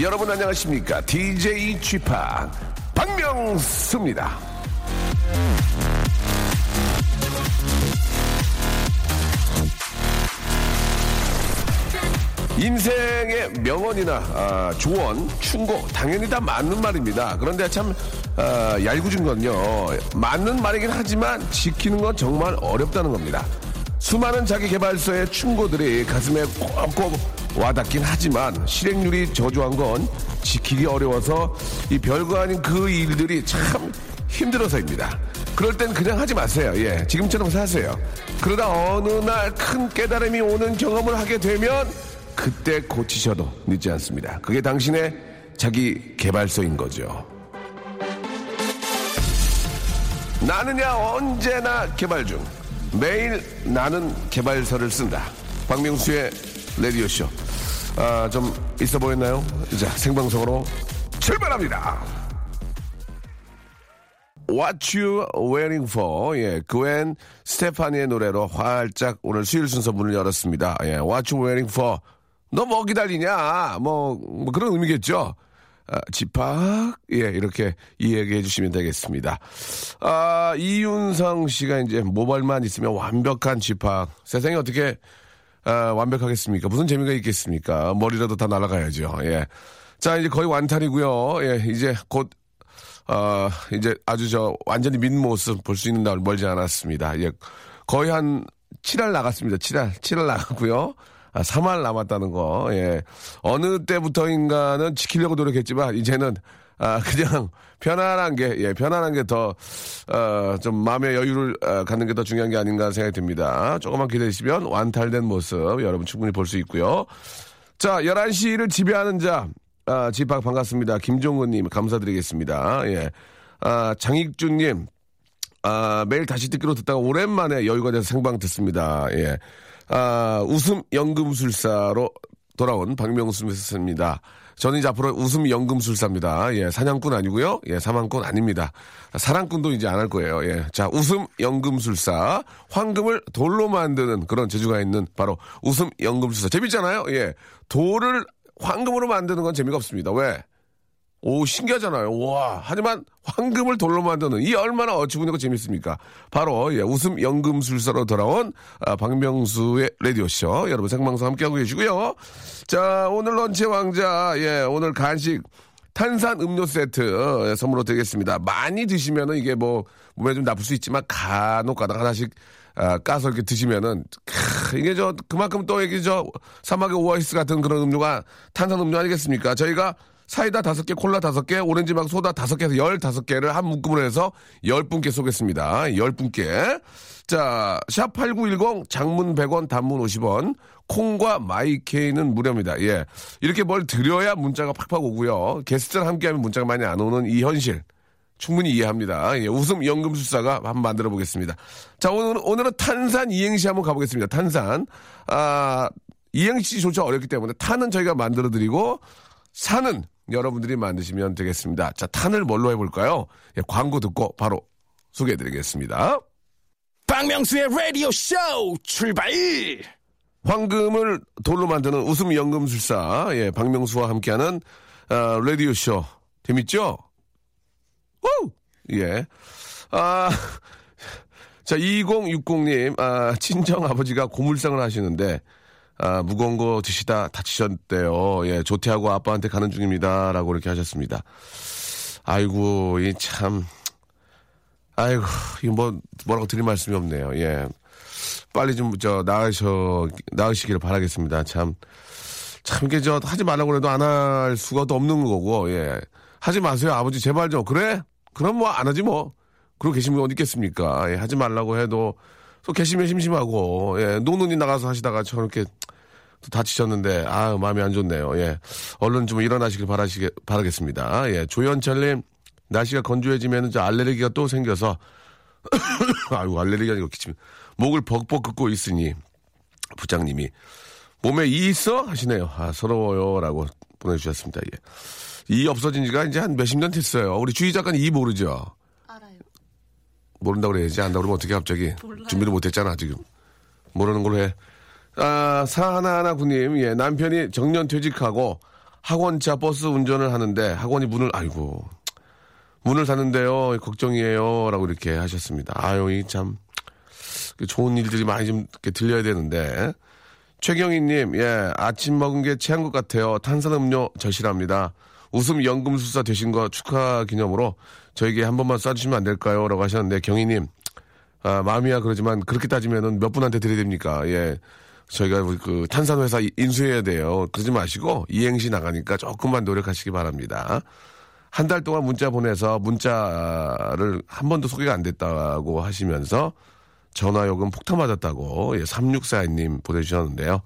여러분 안녕하십니까 DJ 지팍 박명수입니다 인생의 명언이나 아, 조언, 충고 당연히 다 맞는 말입니다. 그런데 참 아, 얄궂은 건요. 맞는 말이긴 하지만 지키는 건 정말 어렵다는 겁니다. 수많은 자기 개발서의 충고들이 가슴에 꼭꼭 와닿긴 하지만 실행률이 저조한 건 지키기 어려워서 이 별거 아닌 그 일들이 참 힘들어서입니다. 그럴 땐 그냥 하지 마세요. 예, 지금처럼 사세요. 그러다 어느 날 큰 깨달음이 오는 경험을 하게 되면 그때 고치셔도 늦지 않습니다. 그게 당신의 자기 개발서인 거죠. 나느냐 언제나 개발 중. 매일 나는 개발서를 쓴다. 박명수의 레디오쇼. 아, 좀 있어 보였나요? 자, 생방송으로 출발합니다. What You Waiting For 예, 그웬 스테파니의 노래로 활짝 오늘 수요일 순서 문을 열었습니다. 예, What You Waiting For 너 뭐 기다리냐 뭐, 뭐 그런 의미겠죠. 아, 집합 예 이렇게 이야기해 주시면 되겠습니다. 아 이윤성 씨가 이제 모발만 있으면 완벽한 집합 세상이 어떻게 아, 완벽하겠습니까? 무슨 재미가 있겠습니까? 머리라도 다 날아가야죠. 예. 자 이제 거의 완탈이고요. 예 이제 곧 어, 이제 아주 저 완전히 민 모습 볼 수 있는 날 멀지 않았습니다. 예, 거의 한 7할 나갔습니다. 7할, 7할 나갔고요. 아, 3할 남았다는 거, 예. 어느 때부터인가는 지키려고 노력했지만, 이제는, 아, 그냥 편안한 게, 예, 편안한 게 더, 어, 좀 마음의 여유를 어, 갖는 게 더 중요한 게 아닌가 생각이 듭니다. 조금만 기다리시면 완탈된 모습 여러분 충분히 볼 수 있고요. 자, 11시를 지배하는 자, 아, 집합 반갑습니다. 김종은님, 감사드리겠습니다. 예. 아, 장익준님, 아, 매일 다시 듣기로 듣다가 오랜만에 여유가 돼서 생방 듣습니다. 예. 아, 웃음 연금술사로 돌아온 박명수입니다. 저는 이제 앞으로 웃음 연금술사입니다. 예, 사냥꾼 아니고요. 예, 사망꾼 아닙니다. 사랑꾼도 이제 안 할 거예요. 예. 자, 웃음 연금술사. 황금을 돌로 만드는 그런 재주가 있는 바로 웃음 연금술사. 재밌잖아요. 예. 돌을 황금으로 만드는 건 재미가 없습니다. 왜? 오, 신기하잖아요. 와. 하지만 황금을 돌로 만드는 이 얼마나 어처구니고 재밌습니까? 바로, 예, 웃음 연금술사로 돌아온 아, 박명수의 라디오쇼. 여러분 생방송 함께하고 계시고요. 자, 오늘 런치의 왕자, 예, 오늘 간식 탄산 음료 세트 예, 선물로 드리겠습니다. 많이 드시면은 이게 뭐 몸에 좀 나쁠 수 있지만 간혹 가다가 하나씩 아, 까서 이렇게 드시면은 크, 이게 저 그만큼 또 이게 저 사막의 오아시스 같은 그런 음료가 탄산 음료 아니겠습니까? 저희가 사이다 다섯 개, 콜라 다섯 개, 오렌지 맛 소다 다섯 개에서 열 다섯 개를 한 묶음으로 해서 열 분께 쏘겠습니다. 열 분께. 자, 샵 8910 장문 100원, 단문 50원. 콩과 my K는 무료입니다. 예. 이렇게 뭘 드려야 문자가 팍팍 오고요. 게스트랑 함께하면 문자가 많이 안 오는 이 현실. 충분히 이해합니다. 예, 웃음 연금술사가 한번 만들어 보겠습니다. 자, 오늘, 오늘은 탄산 이행시 한번 가보겠습니다. 탄산. 아, 이행시조차 어렵기 때문에 탄은 저희가 만들어 드리고, 산은 여러분들이 만드시면 되겠습니다. 자, 탄을 뭘로 해볼까요? 예, 광고 듣고 바로 소개해 드리겠습니다. 박명수의 라디오 쇼 출발! 황금을 돌로 만드는 웃음 연금술사, 예, 박명수와 함께하는, 아, 라디오 쇼. 재밌죠? 우! 예. 아, 자, 2060님, 아, 친정 아버지가 고물상을 하시는데, 아, 무거운 거 드시다 다치셨대요. 예, 조퇴하고 아빠한테 가는 중입니다. 라고 이렇게 하셨습니다. 아이고, 이 참, 아이고, 이거 뭐, 뭐라고 드릴 말씀이 없네요. 예. 빨리 좀, 저, 나으셔, 나으시기를 바라겠습니다. 참, 참, 이게 저, 하지 말라고 그래도 안 할 수가 또 없는 거고, 예. 하지 마세요. 아버지, 제발 좀. 그래? 그럼 뭐, 안 하지 뭐. 그러고 계시면 어디 있겠습니까? 예, 하지 말라고 해도, 또 계시면 심심하고, 예, 노는이 나가서 하시다가 저렇게 또 다치셨는데, 아 마음이 안 좋네요. 예. 얼른 좀 일어나시길 바라시게, 바라겠습니다. 예, 조현철님, 날씨가 건조해지면 저 알레르기가 또 생겨서, 아이고, 알레르기가 아니고 기침, 목을 벅벅 긋고 있으니, 부장님이, 몸에 이 있어? 하시네요. 아, 서러워요. 라고 보내주셨습니다. 예. 이 없어진 지가 이제 한 몇십 년 됐어요. 우리 주희 작가는 이 모르죠? 모른다고 그래야지. 안다고 그러면 어떻게 갑자기. 몰라요. 준비를 못했잖아, 지금. 모르는 걸로 해. 아, 사하나하나구님, 예, 남편이 정년 퇴직하고 학원차 버스 운전을 하는데 학원이 문을, 아이고, 문을 닫는데요. 걱정이에요. 라고 이렇게 하셨습니다. 아유, 이 참, 좋은 일들이 많이 좀 이렇게 들려야 되는데. 최경희님, 예, 아침 먹은 게 체한 것 같아요. 탄산음료 절실합니다. 웃음 연금술사 되신 거 축하 기념으로 저에게 한 번만 쏴주시면 안 될까요? 라고 하셨는데, 경희님, 아, 마음이야 그러지만 그렇게 따지면은 몇 분한테 드려야 됩니까? 예. 저희가 그 탄산회사 인수해야 돼요. 그러지 마시고 이행시 나가니까 조금만 노력하시기 바랍니다. 한 달 동안 문자 보내서 문자를 한 번도 소개가 안 됐다고 하시면서 전화요금 폭탄 맞았다고 예, 3642님 보내주셨는데요.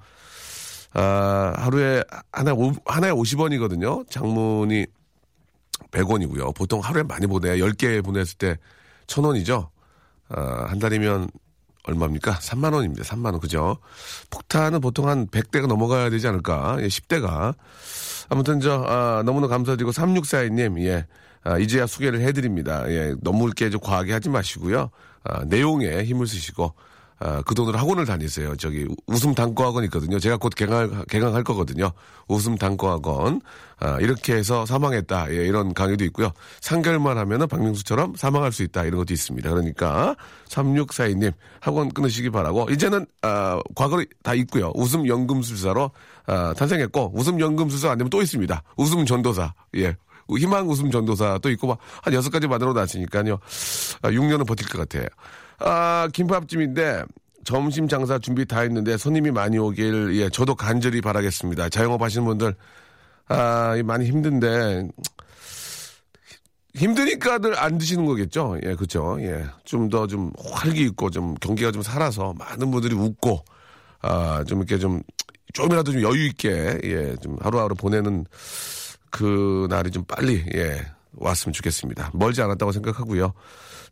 아, 하루에 하나에, 오, 하나에 50원이거든요. 장문이 100원이고요. 보통 하루에 많이 보내야 10개 보냈을 때 1000원이죠. 아, 한 달이면 얼마입니까? 3만 원입니다. 3만 원. 그죠? 폭탄은 보통 한 100대가 넘어가야 되지 않을까? 예, 10대가. 아무튼 저 아, 너무나 감사드리고 3642님 예. 아, 이제야 소개를 해드립니다. 예, 너무 이렇게 좀 과하게 하지 마시고요. 아, 내용에 힘을 쓰시고 아, 그 돈으로 학원을 다니세요. 저기 웃음 단과 학원 있거든요. 제가 곧 개강 개강할 거거든요. 웃음 단과 학원 아, 이렇게 해서 사망했다. 예, 이런 강의도 있고요. 3개월만 하면은 박명수처럼 사망할 수 있다. 이런 것도 있습니다. 그러니까 3642님 학원 끊으시기 바라고 이제는 아, 과거를 다 있고요. 웃음 연금술사로 아, 탄생했고 웃음 연금술사 안 되면 또 있습니다. 웃음 전도사. 예. 희망 웃음 전도사 또 있고 한 여섯 가지 만들어 놨으니까요. 아, 6년은 버틸 것 같아요. 아, 김밥집인데 점심 장사 준비 다 했는데 손님이 많이 오길 예, 저도 간절히 바라겠습니다. 자영업 하시는 분들 아, 많이 힘든데 힘드니까들 안 드시는 거겠죠? 예, 그죠? 예. 좀 더 좀 활기 있고 좀 경기가 좀 살아서 많은 분들이 웃고 아, 좀 이렇게 좀 조금이라도 좀 여유 있게 예, 좀 하루하루 보내는 그 날이 좀 빨리 예, 왔으면 좋겠습니다. 멀지 않았다고 생각하고요.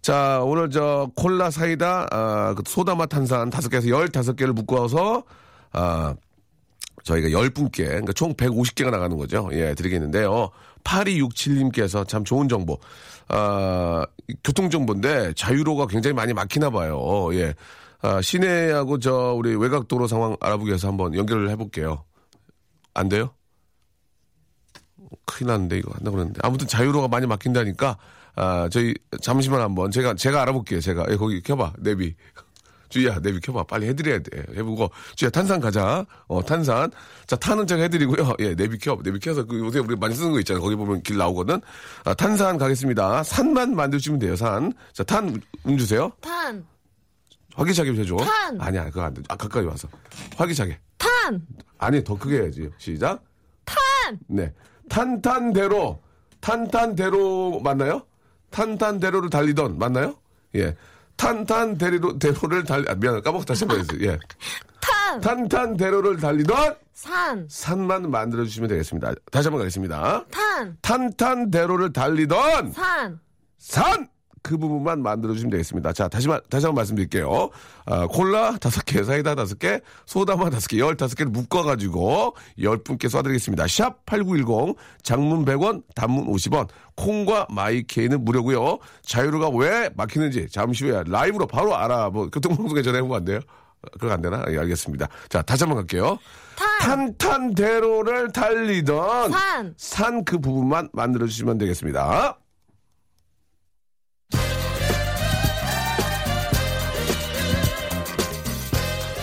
자, 오늘 저 콜라 사이다 아, 그 소다맛 탄산 다섯 개에서 열다섯 개를 묶어서 아, 저희가 열 분께 그러니까 총 150개가 나가는 거죠. 예, 드리겠는데요. 8267님께서 참 좋은 정보. 아, 교통 정보인데 자유로가 굉장히 많이 막히나 봐요. 예. 아, 시내하고 저 우리 외곽도로 상황 알아보기 위해서 한번 연결을 해볼게요. 안 돼요? 큰일 났는데 이거 한다고 그랬는데 아무튼 자유로가 많이 막힌다니까 아 저희 잠시만 한번 제가 제가 알아볼게요 제가. 예, 거기 켜봐 내비. 주희야 내비 켜봐. 빨리 해드려야 돼. 해보고. 주희야 탄산 가자. 어 탄산. 자 탄은 제가 해드리고요. 예 내비 켜 내비 켜서 그 요새 우리 많이 쓰는 거 있잖아요. 거기 보면 길 나오거든. 아 탄산 가겠습니다. 산만 만드시면 돼요 산 자탄 음 주세요. 탄, 활기차게 해줘. 탄! 아니야 그거 안 돼. 아 가까이 와서. 활기차게. 탄, 아니 더 크게 해야지. 시작. 탄, 네. 탄탄대로, 탄탄대로 맞나요? 탄탄대로를 달리던, 맞나요? 예. 탄탄대로, 대로를 달리, 아, 미안해. 까먹고 다시 한번 해주세요. 예. 탄, 탄탄대로를 달리던 산, 산만 만들어 주시면 되겠습니다. 다시 한번 가겠습니다. 탄, 탄탄대로를 달리던 산, 산! 그 부분만 만들어주시면 되겠습니다. 자, 다시, 말- 다시 한번 말씀드릴게요. 아, 콜라 다섯 개, 사이다 다섯 개, 소다만 다섯 개, 열 다섯 개를 묶어가지고 열 분께 쏴드리겠습니다. 샵 8910, 장문 100원, 단문 50원, 콩과 마이케이는 무료고요 자유로가 왜 막히는지 잠시 후에 라이브로 바로 알아. 뭐, 교통방송에 전화해보면 안 돼요? 그럼 안 되나? 예, 알겠습니다. 자, 다시 한번 갈게요. 탄, 탄탄대로를 달리던 산, 산 그 부분만 만들어주시면 되겠습니다.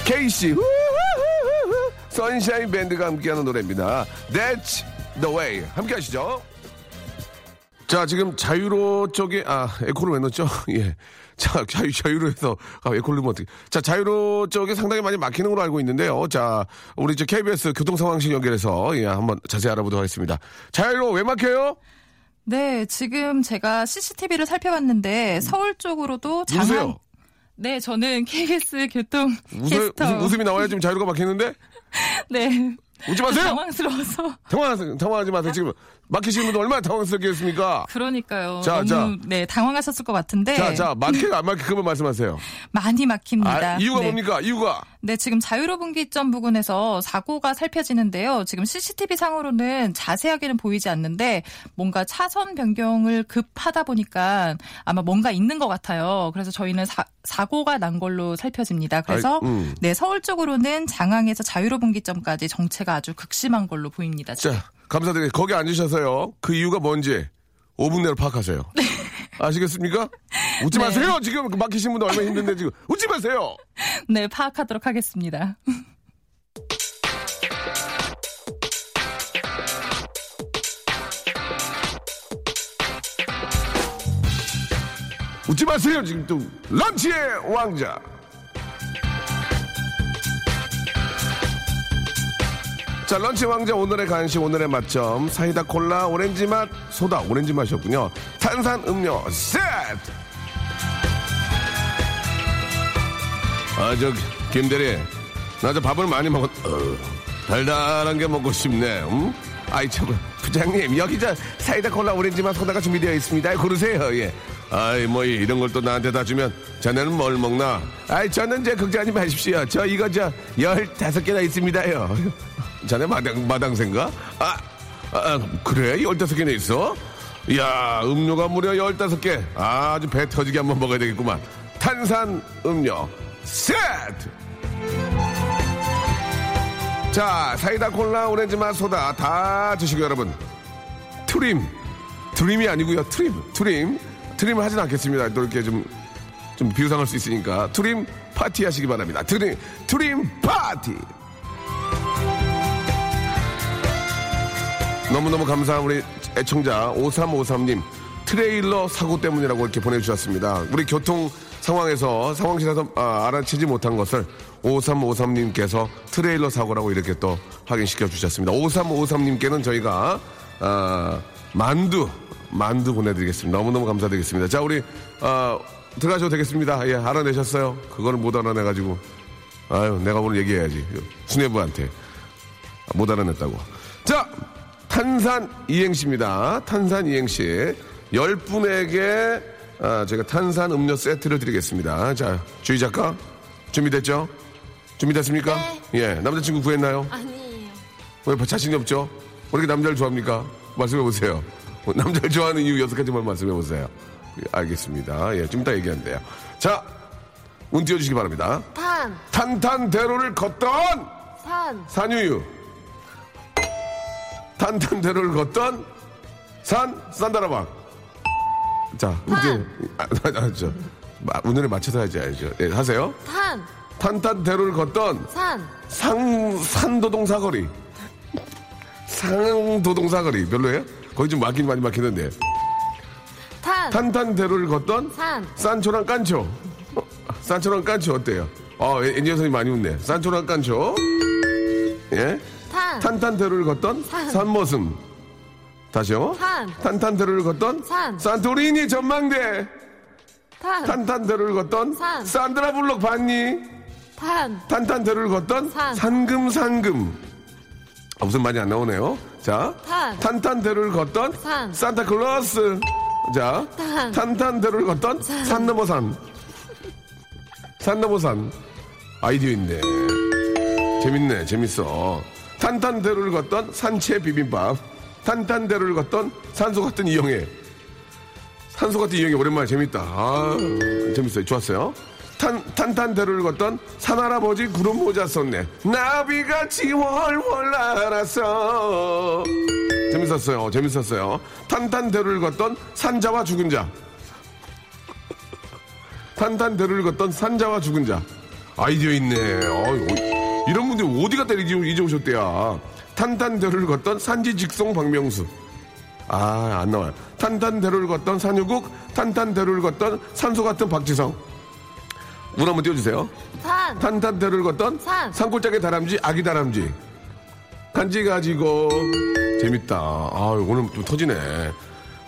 케이씨 후후후후. 선샤인 밴드가 함께하는 노래입니다. That's the way. 함께 하시죠. 자, 지금 자유로 쪽에, 아, 에코를 왜 넣었죠? 예. 자, 자유, 자유로에서, 아, 에코를 넣으면 어떻게. 자, 자유로 쪽에 상당히 많이 막히는 걸로 알고 있는데요. 자, 우리 저 KBS 교통 상황실 연결해서, 예, 한번 자세히 알아보도록 하겠습니다. 자유로 왜 막혀요? 네, 지금 제가 CCTV를 살펴봤는데 서울 쪽으로도 장안 누구세요? 네, 저는 KBS 교통 웃어, 캐스터. 웃음, 웃음 이 나와야 지금 자유로가 막히는데? 네. 웃지 마세요! 당황스러워서. 당황하지, 당황하지 마세요. 지금 막히시는 분들 얼마나 당황스럽겠습니까? 그러니까요. 자, 너무 자. 네, 당황하셨을 것 같은데 자, 자, 막히가 안 막히 그만 말씀하세요. 많이 막힙니다. 아, 이유가 네. 뭡니까? 이유가? 네, 지금 자유로분기점 부근에서 사고가 살펴지는데요. 지금 CCTV 상으로는 자세하게는 보이지 않는데 뭔가 차선 변경을 급하다 보니까 아마 뭔가 있는 것 같아요. 그래서 저희는 사, 사고가 난 걸로 살펴집니다. 그래서 아이, 음. 네, 서울 쪽으로는 장항에서 자유로분기점까지 정체가 아주 극심한 걸로 보입니다. 지금. 자, 감사드립니다. 거기 앉으셔서요. 그 이유가 뭔지 5분 내로 파악하세요. 아시겠습니까? 웃지 네. 마세요. 지금 막히신 분들 얼마나 힘든데 지금 웃지 마세요. 네, 파악하도록 하겠습니다. 웃지 마세요. 지금 또 런치의 왕자. 자, 런치 왕자 오늘의 간식 오늘의 맛점 사이다 콜라 오렌지 맛 소다 오렌지 맛이었군요. 탄산 음료 세트. 아, 저 김대리, 나 저 밥을 많이 먹었. 어, 달달한 게 먹고 싶네. 음? 아이 참, 부장님 여기 저 사이다 콜라 오렌지 맛 소다가 준비되어 있습니다. 고르세요. 예. 아이 뭐 이런 걸 또 나한테 다 주면 자네는 뭘 먹나? 아이 저는 이제 걱정하지 마십시오. 저 이거 저 열다섯 개나 있습니다요. 자네 마당 마당생가? 아, 아 그래? 열다섯 개나 있어? 이야 음료가 무려 열다섯 개. 아주 배 터지게 한번 먹어야 되겠구만. 탄산 음료. 세트. 자 사이다 콜라 오렌지 맛 소다 다 드시고 여러분. 트림. 트림이 아니고요. 트림. 트림. 트림을 하진 않겠습니다. 또 이렇게 좀 좀 비위 상할 수 있으니까. 트림 파티 하시기 바랍니다. 트림 트림 파티 너무너무 감사한 우리 애청자 5353님 트레일러 사고 때문이라고 이렇게 보내주셨습니다. 우리 교통 상황에서 상황실에서 아, 알아채지 못한 것을 5353님께서 트레일러 사고라고 이렇게 또 확인시켜 주셨습니다. 5353님께는 저희가 아, 만두 만두 보내드리겠습니다. 너무너무 감사드리겠습니다. 자 우리 아, 들어가셔도 되겠습니다. 예 알아내셨어요? 그거를 못 알아내가지고 아유 내가 오늘 얘기해야지 수뇌부한테 못 알아냈다고. 자, 탄산 이행시입니다. 탄산 이행시. 열 분에게 아, 제가 탄산 음료 세트를 드리겠습니다. 자, 주희 작가 준비됐죠? 준비됐습니까? 네. 예, 남자친구 구했나요? 아니에요. 왜 자신이 없죠? 왜 이렇게 남자를 좋아합니까? 말씀해 보세요. 남자를 좋아하는 이유 여섯 가지만 말씀해 보세요. 예, 알겠습니다. 예, 좀 이따 얘기한대요. 자, 운 띄워주시기 바랍니다. 탄, 탄탄대로를 걷던 산, 산유유 탄탄대로를 걷던 산 산다라박 자 이제 아, 아, 저, 마- 오늘에 맞춰서 하지 알죠? 예, 하세요. 탄, 탄탄대로를 걷던 산, 상 산도동 사거리. 상도동 사거리. 별로예요? 거기 좀 막긴 많이 막히는데. 탄, 탄탄대로를 걷던 산, 산초랑 깐초. 어, 산초랑 깐초 어때요? 어 엔지니어 선생님 많이 웃네. 산초랑 깐초. 예 탄, 탄탄대로를 걷던 산. 산모슴. 다시요. 산. 탄탄대로를 걷던 산. 산토리니 전망대. 탄, 탄탄대로를 걷던 산. 산드라 블록 봤니? 탄, 탄탄대로를 걷던 산. 산금 산금. 아, 무슨 말이 안 나오네요. 자, 탄. 탄탄대로를 걷던 산. 산타클로스. 자, 탄. 탄탄대로를 걷던 산 넘어 산. 산 넘어 산. 아이디어 있네. 재밌네, 재밌어. 탄탄대로를 걷던 산채 비빔밥. 탄탄대로를 걷던 산소 같은 이영애. 산소 같은 이영애 오랜만에 재밌다. 아, 재밌어요. 좋았어요. 탄, 탄탄대로를 걷던 산할아버지 구름 모자 썼네. 나비같이 월월 날았어. 재밌었어요. 재밌었어요. 탄탄대로를 걷던 산자와 죽은 자. 탄탄대로를 걷던 산자와 죽은 자. 아이디어 있네. 어이, 어, 이런 분들이 어디 갔다 이제, 이제 오셨대야. 탄탄대로를 걷던 산지 직송 박명수. 아, 안 나와요. 탄탄대로를 걷던 산유국, 탄탄대로를 걷던 산소 같은 박지성. 문 한번 띄워주세요. 탄, 탄탄대로를 걷던 산. 산골짜기 다람쥐, 아기 다람쥐. 간지 가지고. 재밌다. 아, 오늘 좀 터지네.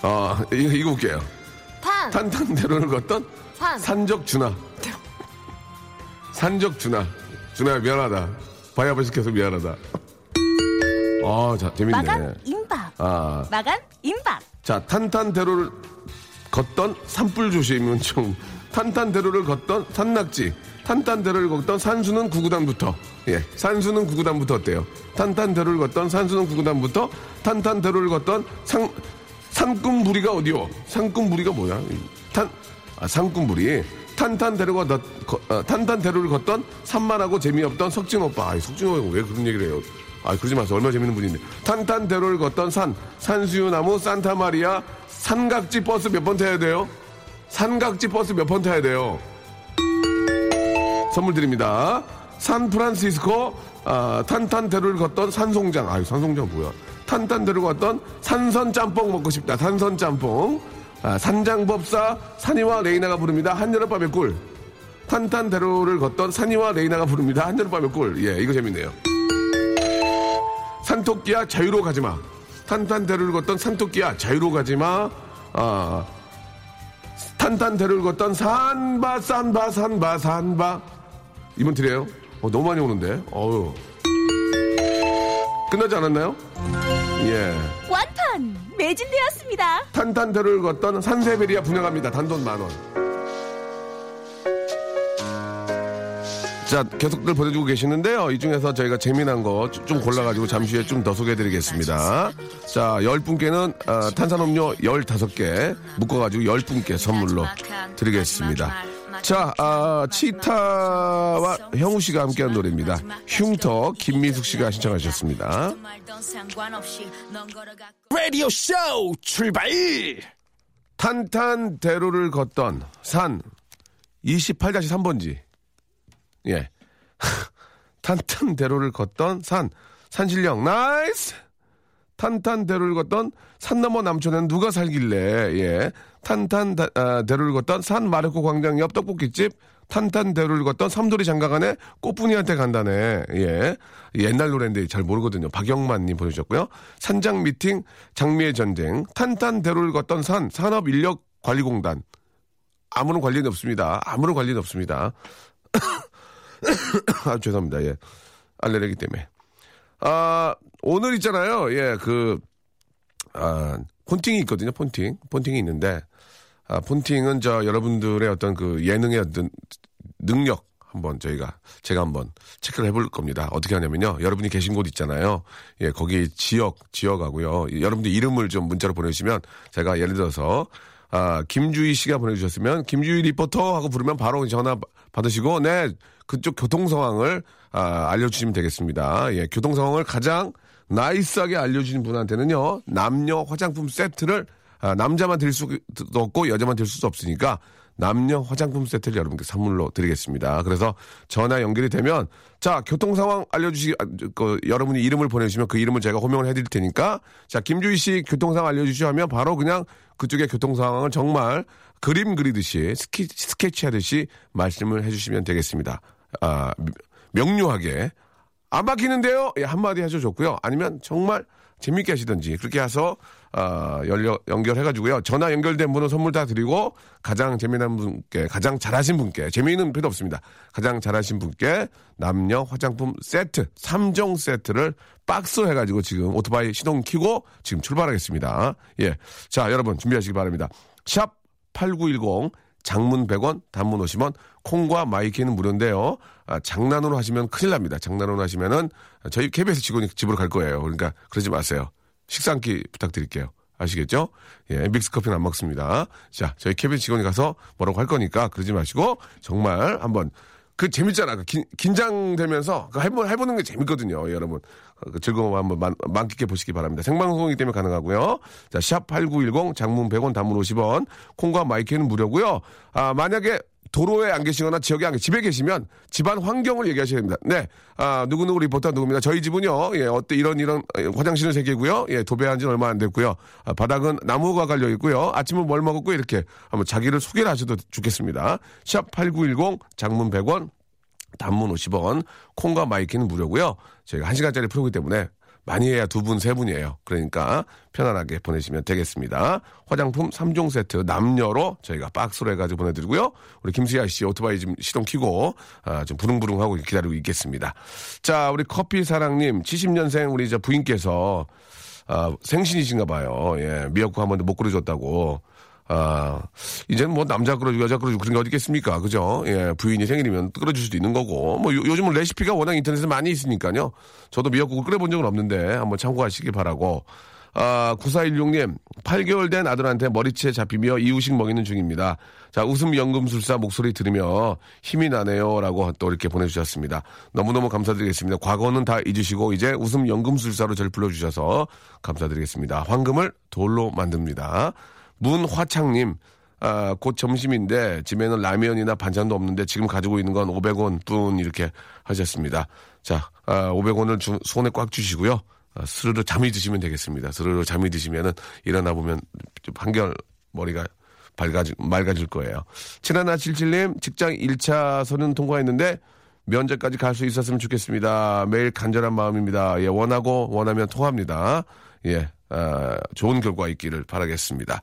아, 이거, 이거 볼게요. 탄, 탄탄대로를 걷던 산. 산적 준하. 산적 준하. 준하야 미안하다. 바야바 시켜서 미안하다. 아, 자, 재밌네. 마감, 임박. 아, 마감, 임박. 자, 탄탄대로를 걷던 산불 조심은 좀. 탄탄대로를 걷던 산낙지. 탄탄대로를 걷던 산수는 구구단부터 예 산수는 구구단부터 어때요? 탄탄대로를 걷던 산수는 구구단부터 탄탄대로를 걷던 상 산꿈부리가 어디요? 산꿈부리가 뭐야? 탄 아, 산꿈부리 탄탄대로가 걷, 거, 어, 탄탄대로를 걷던 산만하고 재미없던 석진 오빠. 아, 석진 오빠가 왜 그런 얘기를 해요? 아, 그러지 마세요. 얼마나 재밌는 분인데. 탄탄대로를 걷던 산, 산수유나무, 산타마리아, 삼각지 버스 몇 번 타야 돼요? 삼각지 버스 몇 번 타야 돼요? 선물 드립니다. 산프란시스코 아, 탄탄대로를 걷던 산송장. 아유, 산송장 뭐야? 탄탄대로를 걷던 산선 짬뽕 먹고 싶다. 산선 짬뽕. 아, 산장법사 산이와 레이나가 부릅니다. 한여름밤의 꿀. 탄탄대로를 걷던 산이와 레이나가 부릅니다. 한여름밤의 꿀. 예, 이거 재밌네요. 산토끼야 자유로 가지마. 탄탄대로를 걷던 산토끼야 자유로 가지마. 아, 탄탄대로를 걷던 산바 산바 산바 산바. 이번 드려요. 어, 너무 많이 오는데. 어유. 끝나지 않았나요? 예. 완판 매진되었습니다. 탄탄대로를 걷던 산세베리아 분양합니다. 단돈 만 원. 자, 계속들 보내주고 계시는데요. 이 중에서 저희가 재미난 거 좀 골라가지고 잠시 후에 좀 더 소개해드리겠습니다. 자, 열 분께는 어, 탄산음료 15개 묶어가지고 열 분께 선물로 드리겠습니다. 자, 아, 치타와 형우 씨가 함께한 노래입니다. 흉터 김미숙 씨가 신청하셨습니다. 라디오 쇼 출발! 탄탄대로를 걷던 산 28-3번지. 예. 탄탄대로를 걷던 산 산신령 nice. 탄탄대로를 걷던 산 너머 남촌엔 누가 살길래 예. 탄탄대로를 걷던 산 마르코 광장 옆 떡볶이집 탄탄 대로를 걷던 삼돌이 장가간에 꽃분이한테 간다네. 예. 옛날 노래인데 잘 모르거든요. 박영만님 보내주셨고요. 산장 미팅 장미의 전쟁 탄탄 대로를 걷던 산 산업인력관리공단 아무런 관련이 없습니다. 아무런 관련이 없습니다. 아, 죄송합니다. 예. 알레르기 때문에. 아, 오늘 있잖아요. 예, 그, 아, 폰팅이 있거든요. 폰팅. 폰팅이 있는데, 아, 폰팅은 저 여러분들의 어떤 그 예능의 어떤 능력 한번 저희가 제가 한번 체크를 해볼 겁니다. 어떻게 하냐면요. 여러분이 계신 곳 있잖아요. 예, 거기 지역, 지역하고요. 여러분들 이름을 좀 문자로 보내주시면 제가 예를 들어서 아, 김주희 씨가 보내주셨으면 김주희 리포터 하고 부르면 바로 전화 받으시고 네 그쪽 교통 상황을 아, 알려주시면 되겠습니다. 예, 교통 상황을 가장 nice하게 알려주신 분한테는요 남녀 화장품 세트를 아, 남자만 드릴 수도 없고 여자만 드릴 수도 없으니까 남녀 화장품 세트를 여러분께 선물로 드리겠습니다. 그래서 전화 연결이 되면 자 교통 상황 알려주시 아, 그, 여러분이 이름을 보내주시면 그 이름을 제가 호명을 해드릴 테니까 자 김주희 씨 교통 상황 알려주시오 하면 바로 그냥 그쪽의 교통 상황을 정말 그림 그리듯이 스키, 스케치하듯이 말씀을 해주시면 되겠습니다. 아, 명료하게 안 막히는데요? 예, 한마디 해줘줬고요. 아니면 정말 재밌게 하시든지 그렇게 해서 아, 연결, 연결해가지고요. 전화 연결된 분은 선물 다 드리고 가장 재미난 분께 가장 잘하신 분께 재미있는 필요 없습니다. 가장 잘하신 분께 남녀 화장품 세트 3종 세트를 박스로 해가지고 지금 오토바이 시동 키고 지금 출발하겠습니다. 예, 자 여러분 준비하시기 바랍니다. 샵 8910 장문 100원, 단문 50원, 콩과 my K는 무료인데요. 아, 장난으로 하시면 큰일 납니다. 장난으로 하시면은 저희 KBS 직원이 집으로 갈 거예요. 그러니까 그러지 마세요. 식사 한 끼 부탁드릴게요. 아시겠죠? 예, 믹스 커피는 안 먹습니다. 자, 저희 KBS 직원이 가서 뭐라고 할 거니까 그러지 마시고 정말 한번 그 재밌잖아. 그 긴, 긴장되면서 그 해보, 해보는 게 재밌거든요. 여러분. 그 즐거움 한번 만, 만끽해 보시기 바랍니다. 생방송이기 때문에 가능하고요. 자, 샵 8910 장문 100원 단문 50원 콩과 마이크는 무료고요. 아, 만약에 도로에 안 계시거나 지역에 안 계시, 집에 계시면 집안 환경을 얘기하셔야 됩니다. 네. 아, 누구누구 리포터 누구입니다. 저희 집은요, 예, 어때, 이런, 이런, 화장실은 세 개고요. 예, 도배한 지는 얼마 안 됐고요. 아, 바닥은 나무가 갈려 있고요. 아침은 뭘 먹었고, 이렇게 한번 자기를 소개를 하셔도 좋겠습니다. 샵 8910 장문 100원, 단문 50원, 콩과 my K는 무료고요. 저희가 1시간짜리 프로그램 때문에 많이 해야 두 분, 세 분이에요. 그러니까 편안하게 보내시면 되겠습니다. 화장품 3종 세트 남녀로 저희가 박스로 해가지고 보내드리고요. 우리 김수야 씨 오토바이 좀 시동 키고 아, 좀 부릉부릉하고 기다리고 있겠습니다. 자, 우리 커피 사랑님 70년생 우리 저 부인께서 아, 생신이신가 봐요. 예, 미역국 한 번도 못 끓여줬다고. 아, 이제는 뭐 남자 끌어주고 여자 끌어주고 그런 게 어디 있겠습니까? 그죠? 예, 부인이 생일이면 끌어줄 수도 있는 거고. 뭐 요, 요즘은 레시피가 워낙 인터넷에 많이 있으니까요. 저도 미역국을 끓여본 적은 없는데 한번 참고하시기 바라고. 아, 9416님, 8개월 된 아들한테 머리채 잡히며 이유식 먹이는 중입니다. 자, 웃음 연금술사 목소리 들으며 힘이 나네요. 라고 또 이렇게 보내주셨습니다. 너무너무 감사드리겠습니다. 과거는 다 잊으시고 이제 웃음 연금술사로 저를 불러주셔서 감사드리겠습니다. 황금을 돌로 만듭니다. 문화창님, 아, 곧 점심인데 집에는 라면이나 반찬도 없는데 지금 가지고 있는 건 500원 뿐 이렇게 하셨습니다. 자, 아, 500원을 주, 손에 꽉 주시고요. 아, 스르르 잠이 드시면 되겠습니다. 스르르 잠이 드시면은 일어나 보면 좀 한결 머리가 밝아질, 맑아질 거예요. 7177님, 직장 1차선은 통과했는데 면접까지 갈 수 있었으면 좋겠습니다. 매일 간절한 마음입니다. 예, 원하고 원하면 통합니다. 예, 아, 좋은 결과 있기를 바라겠습니다.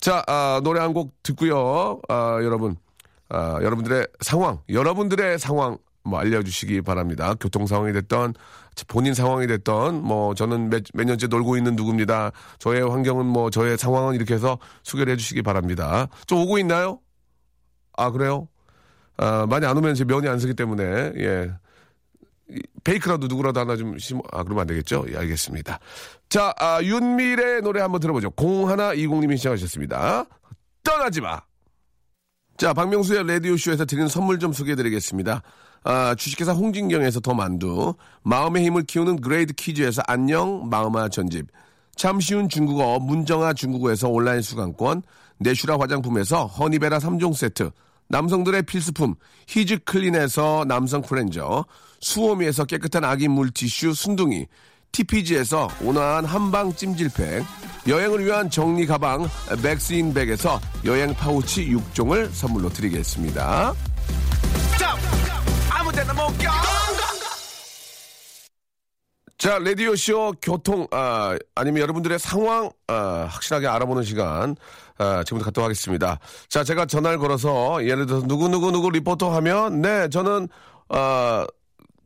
자, 아, 노래 한 곡 듣고요. 아, 여러분, 아, 여러분들의 상황, 여러분들의 상황 뭐 알려주시기 바랍니다. 교통 상황이 됐던 본인 상황이 됐던 뭐 저는 몇, 몇 년째 놀고 있는 누구입니다. 저의 환경은 뭐 저의 상황은 이렇게 해서 소개를 해주시기 바랍니다. 좀 오고 있나요? 아 그래요? 아, 많이 안 오면 제 면이 안 쓰기 때문에 예 베이크라도 누구라도 하나 좀 심어 아 그러면 안 되겠죠? 예, 알겠습니다. 자 아, 윤미래의 노래 한번 들어보죠. 0120님이 시작하셨습니다. 떠나지 마. 자 박명수의 라디오 쇼에서 드리는 선물 좀 소개해드리겠습니다. 아, 주식회사 홍진경에서 더 만두, 마음의 힘을 키우는 그레이드 퀴즈에서 안녕 마음아 전집, 참 쉬운 중국어 문정아 중국어에서 온라인 수강권, 내슈라 화장품에서 허니베라 3종 세트, 남성들의 필수품 히즈 클린에서 남성 클렌저, 수오미에서 깨끗한 아기 물티슈 순둥이, TPG에서 온화한 한방 찜질팩, 여행을 위한 정리 가방 맥스인백에서 여행 파우치 6종을 선물로 드리겠습니다. 자, 라디오쇼 교통, 아, 아니면 여러분들의 상황, 아, 확실하게 알아보는 시간, 아, 지금부터 갖도록 하겠습니다. 자, 제가 전화를 걸어서, 예를 들어서, 누구누구누구 리포터 하면, 네, 저는, 아,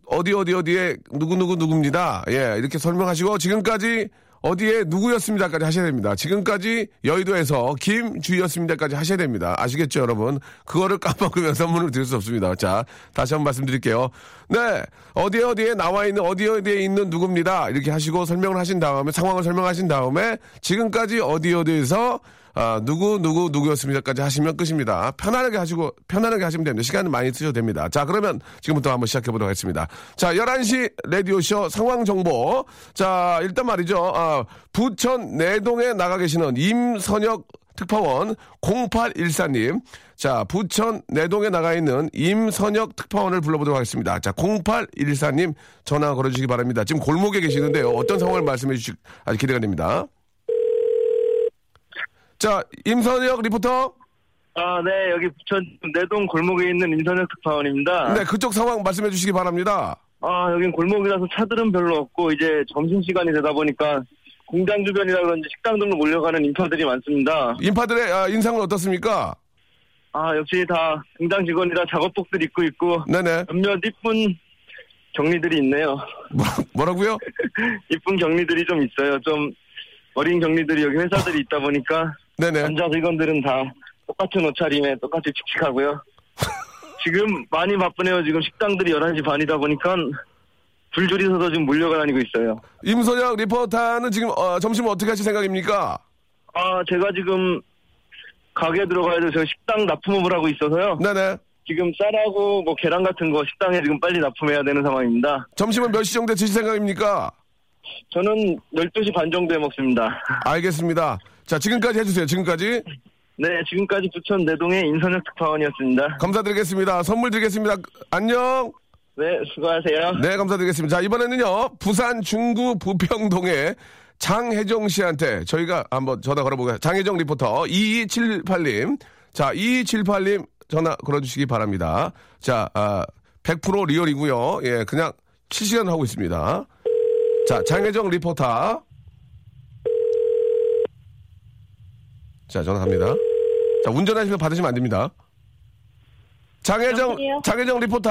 어디, 어디, 어디에, 누구누구 누구입니다. 예, 이렇게 설명하시고, 지금까지, 어디에 누구였습니다까지 하셔야 됩니다. 지금까지 여의도에서 김주희였습니다까지 하셔야 됩니다. 아시겠죠, 여러분? 그거를 까먹으면 선물을 드릴 수 없습니다. 자, 다시 한번 말씀드릴게요. 네, 어디에 어디에 나와 있는 어디 어디에 있는 누구입니다. 이렇게 하시고 설명을 하신 다음에 상황을 설명하신 다음에 지금까지 어디 어디에서 아, 누구, 누구, 누구였습니다까지 하시면 끝입니다. 편안하게 하시고, 편안하게 하시면 됩니다. 시간은 많이 쓰셔도 됩니다. 자, 그러면 지금부터 한번 시작해보도록 하겠습니다. 자, 11시 라디오쇼 상황 정보. 자, 일단 말이죠. 아, 부천 내동에 나가 계시는 임선혁 특파원 0814님. 자, 부천 내동에 나가 있는 임선혁 특파원을 불러보도록 하겠습니다. 자, 0814님 전화 걸어주시기 바랍니다. 지금 골목에 계시는데요. 어떤 상황을 말씀해 주실, 아주 기대가 됩니다. 자, 임선혁 리포터. 아, 네, 여기 부천 내동 골목에 있는 임선혁 특파원입니다. 네, 그쪽 상황 말씀해 주시기 바랍니다. 아, 여긴 골목이라서 차들은 별로 없고, 이제 점심시간이 되다 보니까 공장 주변이라든지 식당 등으로 몰려가는 인파들이 많습니다. 인파들의 아, 인상은 어떻습니까? 아, 역시 다 공장 직원이라 작업복들 입고 있고, 네네. 몇몇 이쁜 경리들이 있네요. 뭐, 뭐라고요? 이쁜 경리들이 좀 있어요. 좀 어린 경리들이 여기 회사들이 있다 보니까, 네네. 남자 직원들은 다 똑같은 옷차림에 똑같이 칙칙하고요. 지금 많이 바쁘네요. 지금 식당들이 11시 반이다 보니까 줄줄이 서서 지금 몰려가 다니고 있어요. 임선혁 리포터는 지금 어, 점심을 어떻게 하실 생각입니까? 아, 제가 지금 가게 들어가야 돼서 식당 납품업을 하고 있어서요. 네네. 지금 쌀하고 뭐 계란 같은 거 식당에 지금 빨리 납품해야 되는 상황입니다. 점심은 몇 시 정도에 드실 생각입니까? 저는 12시 반 정도에 먹습니다. 알겠습니다. 자, 지금까지 해주세요. 지금까지. 네, 지금까지 부천 내동의 인선혁 특파원이었습니다. 감사드리겠습니다. 선물 드리겠습니다. 안녕. 네, 수고하세요. 네, 감사드리겠습니다. 자, 이번에는요, 부산 중구 부평동의 장혜정 씨한테 저희가 한번 전화 걸어보겠습니다. 장혜정 리포터 2278님. 자, 2278님 전화 걸어주시기 바랍니다. 자, 아, 100% 리얼이고요. 예, 그냥 실시간 하고 있습니다. 자, 장혜정 리포터. 자, 전화합니다. 자, 운전하시면 받으시면 안 됩니다. 장혜정, 여보세요? 장혜정 리포터.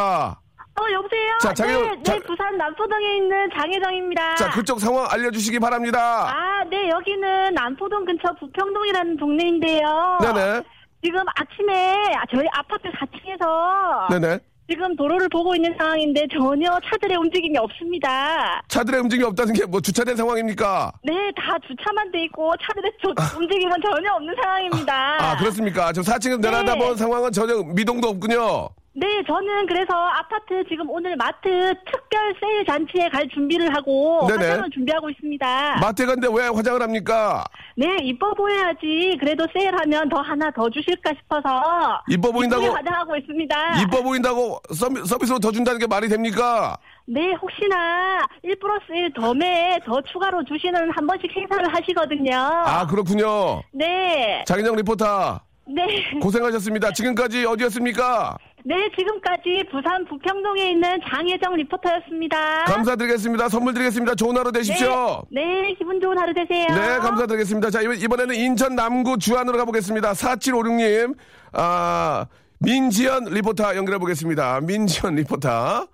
어, 여보세요? 자, 장혜정- 네, 자- 네, 부산 남포동에 있는 장혜정입니다. 자, 그쪽 상황 알려주시기 바랍니다. 아, 네, 여기는 남포동 근처 부평동이라는 동네인데요. 네네. 지금 아침에 저희 아파트 4층에서 네네. 지금 도로를 보고 있는 상황인데 전혀 차들의 움직임이 없습니다. 차들의 움직임이 없다는 게 뭐 주차된 상황입니까? 네, 다 주차만 돼 있고 차들의 조- 움직임은 전혀 없는 상황입니다. 아, 그렇습니까? 저 4층에서 내려다 네. 본 상황은 전혀 미동도 없군요. 네, 저는 그래서 아파트 지금 오늘 마트 특별 세일 잔치에 갈 준비를 하고 네네. 화장을 준비하고 있습니다. 마트에 갔는데 왜 화장을 합니까? 네, 이뻐 보여야지. 그래도 세일하면 더 하나 더 주실까 싶어서 이뻐 보인다고? 화장하고 있습니다. 이뻐 보인다고 서비, 서비스로 더 준다는 게 말이 됩니까? 네, 혹시나 1 플러스 1 덤에 더 추가로 주시는 한 번씩 행사를 하시거든요. 아, 그렇군요. 네, 장인영 리포터, 네, 고생하셨습니다. 지금까지 어디였습니까? 네, 지금까지 부산 부평동에 있는 장혜정 리포터였습니다. 감사드리겠습니다. 선물 드리겠습니다. 좋은 하루 되십시오. 네, 네, 기분 좋은 하루 되세요. 네, 감사드리겠습니다. 자, 이번- 이번에는 인천 남구 주안으로 가보겠습니다. 4756님, 아, 민지연 리포터 연결해 보겠습니다. 민지연 리포터.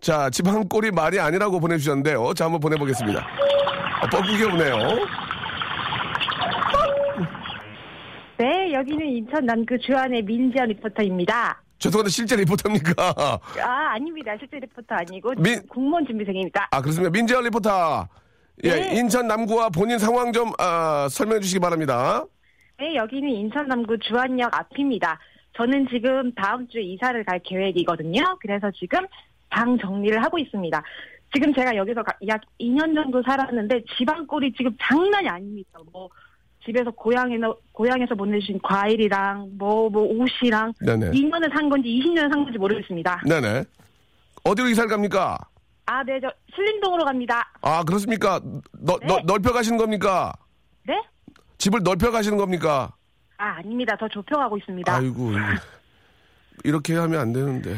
자, 제 방 꼴이 말이 아니라고 보내주셨는데요. 자, 한번 보내보겠습니다. 어, 뻐꾸기 오네요. 네, 여기는 인천 남구 주안의 민지연 리포터입니다. 죄송한데 실제 리포터입니까? 아, 아닙니다. 실제 리포터 아니고 민- 공무원 준비생입니다. 아, 그렇습니다. 민지연 리포터. 예, 네. 인천 남구와 본인 상황 좀, 아, 설명해 주시기 바랍니다. 네, 여기는 인천 남구 주안역 앞입니다. 저는 지금 다음 주에 이사를 갈 계획이거든요. 그래서 지금 방 정리를 하고 있습니다. 지금 제가 여기서 가- 약 2년 정도 살았는데 꼴이 지금 장난이 아닙니다. 뭐 집에서 고향에서 고향에서 보내주신 과일이랑 뭐뭐 옷이랑 네네. 2년을 산 건지 20년을 산 건지 모르겠습니다. 네네. 어디로 이사를 갑니까? 아, 네, 저 신림동으로 갑니다. 아, 그렇습니까? 너, 네. 너, 넓혀 가시는 겁니까? 네? 집을 넓혀 가시는 겁니까? 아, 아닙니다. 더 좁혀 가고 있습니다. 아이고, 이렇게 하면 안 되는데.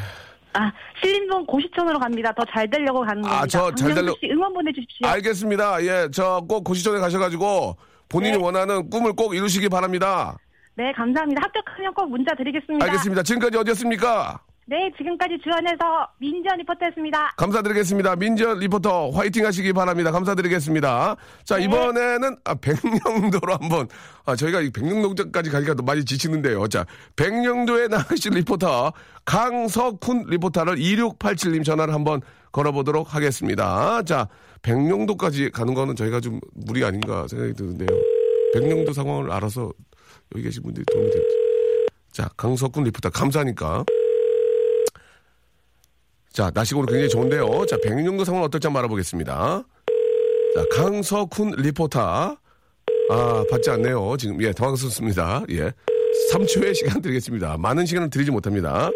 아, 신림동 고시촌으로 갑니다. 더 잘 되려고 가는 아, 겁니다. 저잘 박명수 되려- 씨 응원 보내주십시오. 알겠습니다. 예, 저 꼭 고시전에 가셔가지고 본인이 네. 원하는 꿈을 꼭 이루시기 바랍니다. 네, 감사합니다. 합격하면 꼭 문자 드리겠습니다. 알겠습니다. 지금까지 어디였습니까? 네, 지금까지 주안에서 민지연 리포터였습니다. 감사드리겠습니다. 민지연 리포터 화이팅 하시기 바랍니다. 감사드리겠습니다. 자, 네. 이번에는 아, 백령도로 한번 아, 저희가 이 백령도까지 가기가 많이 지치는데요. 자, 백령도에 나가신 리포터 강석훈 리포터를 2687님 전화를 한번 걸어보도록 하겠습니다. 자, 백령도까지 가는 거는 저희가 좀 무리 아닌가 생각이 드는데요. 백령도 상황을 알아서 여기 계신 분들이 도움이 될지. 자, 강석훈 리포터 감사하니까. 자, 오늘 굉장히 좋은데요. 자, 백령도 상황은 어떨지 한번 알아보겠습니다. 자, 강석훈 리포터. 아, 받지 않네요. 지금, 예, 당황스럽습니다. 예. 3초의 시간 드리겠습니다. 많은 시간을 드리지 못합니다.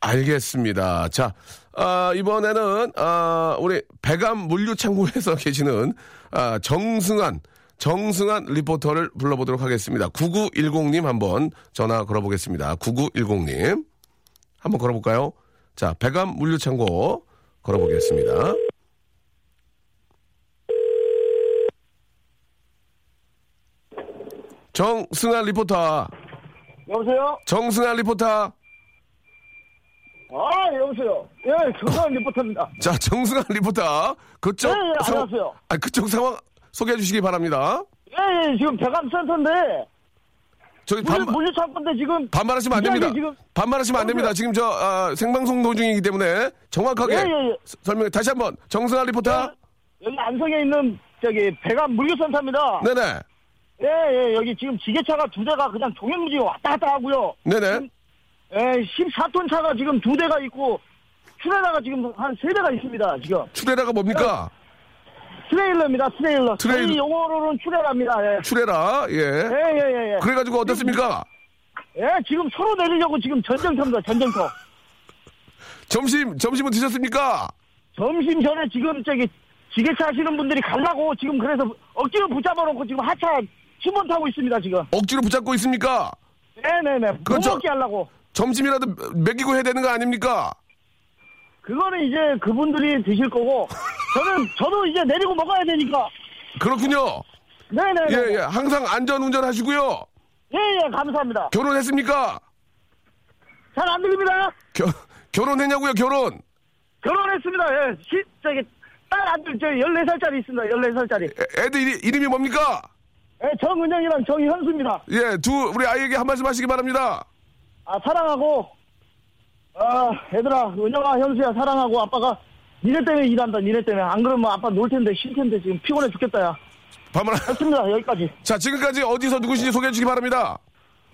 알겠습니다. 자, 아, 이번에는, 아, 우리 백암 물류창고에서 계시는, 아, 정승환, 정승환 리포터를 불러보도록 하겠습니다. 9910님 한번 전화 걸어보겠습니다. 9910님. 한번 걸어볼까요? 자, 백암 물류창고 걸어보겠습니다. 정승환 리포터. 여보세요? 정승환 리포터. 아, 여보세요? 예, 정승환 리포터입니다. 자, 정승환 리포터. 그쪽 예, 예, 상황- 안녕하세요. 아, 그쪽 상황 소개해 주시기 바랍니다. 예, 예, 지금 백암센터인데, 저기 반, 물류창고인데 지금. 반말하시면 안 됩니다. 지금- 반말하시면 안 됩니다. 지금 저 아, 생방송 도중이기 때문에 정확하게 예, 예, 예. 설명 다시 한 번 정승환 리포터. 여기 안성에 있는, 저기, 백암 물류센터입니다. 네네. 예, 예, 여기 지금 지게차가 두 대가 그냥 종횡무진 왔다 갔다 하고요. 네네. 예, 14톤 차가 지금 두 대가 있고, 추레라가 지금 한 세 대가 있습니다, 지금. 추레라가 뭡니까? 트레일러입니다, 트레일러. 트레일- 저희 용어로는 추레라입니다, 예. 추레라. 예. 예, 예, 예, 예. 그래가지고 어떻습니까? 예, 지금 서로 내리려고 지금 전쟁터입니다, 전쟁터. 점심 점심은 드셨습니까? 점심 전에 지금 저기 지게차 하시는 분들이 가려고 지금 그래서 억지로 붙잡아 놓고 지금 하차 신문 타고 있습니다 지금. 억지로 붙잡고 있습니까? 네네네. 그렇죠. 못 먹게 하려고. 점심이라도 먹이고 해야 되는 거 아닙니까? 그거는 이제 그분들이 드실 거고 저는 저도 이제 내리고 먹어야 되니까. 그렇군요. 네네네. 예, 예. 항상 안전 운전하시고요. 예 예 감사합니다. 결혼했습니까? 잘 안 들립니다. 겨, 결혼했냐고요, 결혼. 결혼했습니다. 예. 시, 저기 딸 아들 저 14살짜리 있습니다. 14살짜리. 애- 애들 이리- 이름이 뭡니까? 예, 정은영이랑 정현수입니다. 예, 두 우리 아이에게 한 말씀 하시기 바랍니다. 아, 사랑하고, 아, 얘들아, 은영아, 현수야, 사랑하고, 아빠가 니네 때문에 일한다, 니네 때문에. 안 그러면 아빠 놀 텐데, 쉴 텐데, 지금 피곤해 죽겠다, 야. 반말. 됐습니다, 여기까지. 자, 지금까지 어디서 누구신지 소개해 주시기 바랍니다.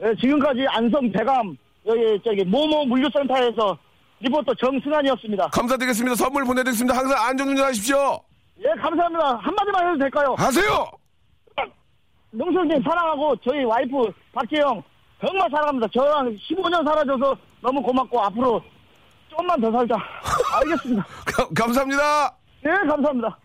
예, 지금까지 안성 대감, 여기, 저기, 모모 물류센터에서 리포터 정승환이었습니다. 감사드리겠습니다. 선물 보내드리겠습니다. 항상 안전운전하십시오. 예, 감사합니다. 한마디만 해도 될까요? 하세요. 명수님 사랑하고, 저희 와이프, 박재영, 정말 사랑합니다. 저랑 15년 살아줘서 너무 고맙고, 앞으로 조금만 더 살자. 알겠습니다. 가- 감사합니다. 예, 감사합니다.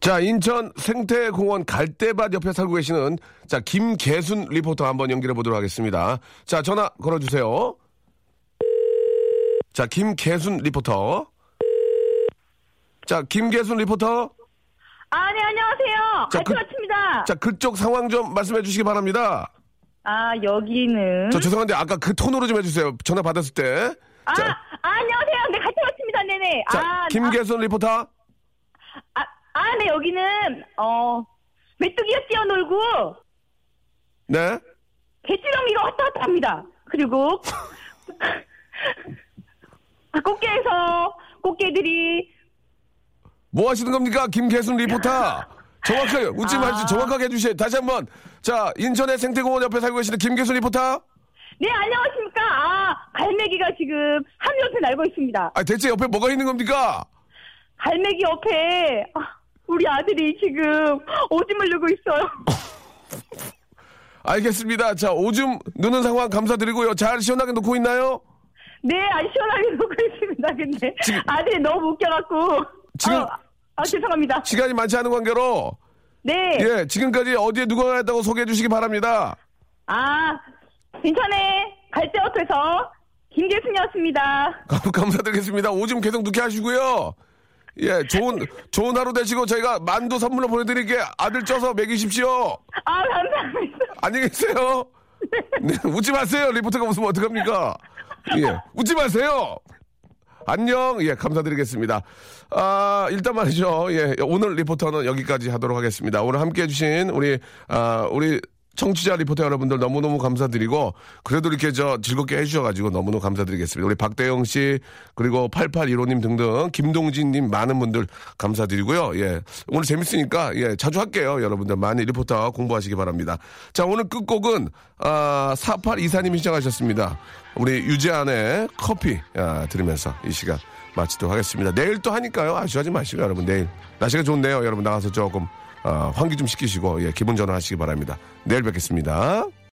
자, 인천 생태공원 갈대밭 옆에 살고 계시는 자, 김계순 리포터 한번 연결해 보도록 하겠습니다. 자, 전화 걸어주세요. 자, 김계순 리포터. 자, 김계순 리포터. 아, 네, 안녕하세요. 자, 그- 알트마트입니다. 자, 그쪽 상황 좀 말씀해 주시기 바랍니다. 아, 여기는. 저 죄송한데 아까 그 톤으로 좀 해주세요. 전화 받았을 때. 아, 자, 아, 안녕하세요. 네, 갈트마트입니다. 네네. 자, 아, 김계순 리포터. 아, 아, 네, 여기는, 어, 메뚜기가 뛰어놀고, 네. 갯지렁이가 왔다 갔다 합니다. 그리고, 아, 꽃게에서, 꽃게들이, 뭐 하시는 겁니까? 김계순 리포터. 정확하게, 웃지 아. 마시고 정확하게 해주세요. 다시 한 번. 자, 인천의 생태공원 옆에 살고 계시는 김계순 리포터. 네, 안녕하십니까. 아, 갈매기가 지금 하늘 옆에 날고 있습니다. 아, 대체 옆에 뭐가 있는 겁니까? 갈매기 옆에, 아, 우리 아들이 지금 오줌을 누고 있어요. 알겠습니다. 자, 오줌 누는 상황 감사드리고요. 잘 시원하게 놓고 있나요? 네, 안 시원하게 누고 있습니다. 근데 지금- 아들이 너무 웃겨갖고. 지금- 아, 아, 죄송합니다. 시간이 많지 않은 관계로, 네. 예, 지금까지 어디에 누가 했다고 소개해 주시기 바랍니다. 아, 인천에 갈대 옆에서 김계순이었습니다. 감- 감사드리겠습니다. 오줌 계속 넣게 하시고요. 예, 좋은, 좋은 하루 되시고 저희가 만두 선물로 보내드릴게 아들 쪄서 먹이십시오. 아, 감사합니다. 안녕히 계세요. 네, 웃지 마세요. 리포터가 웃으면 어떡합니까? 예, 웃지 마세요. 안녕. 예, 감사드리겠습니다. 아, 일단 말이죠. 예, 오늘 리포터는 여기까지 하도록 하겠습니다. 오늘 함께 해주신 우리, 아, 우리 청취자 리포터 여러분들 너무너무 감사드리고, 그래도 이렇게 저 즐겁게 해주셔가지고 너무너무 감사드리겠습니다. 우리 박대영 씨, 그리고 8815님 등등, 김동진님 많은 분들 감사드리고요. 예. 오늘 재밌으니까, 예, 자주 할게요. 여러분들 많이 리포터 공부하시기 바랍니다. 자, 오늘 끝곡은, 아, 4824님이 시작하셨습니다. 우리 유재안의 커피, 아, 들으면서 이 시간 마치도록 하겠습니다. 내일 또 하니까요. 아쉬워하지 마시고, 여러분. 내일. 날씨가 좋네요. 여러분 나가서 조금, 아, 환기 좀 시키시고, 예, 기분 전환하시기 바랍니다. 내일 뵙겠습니다.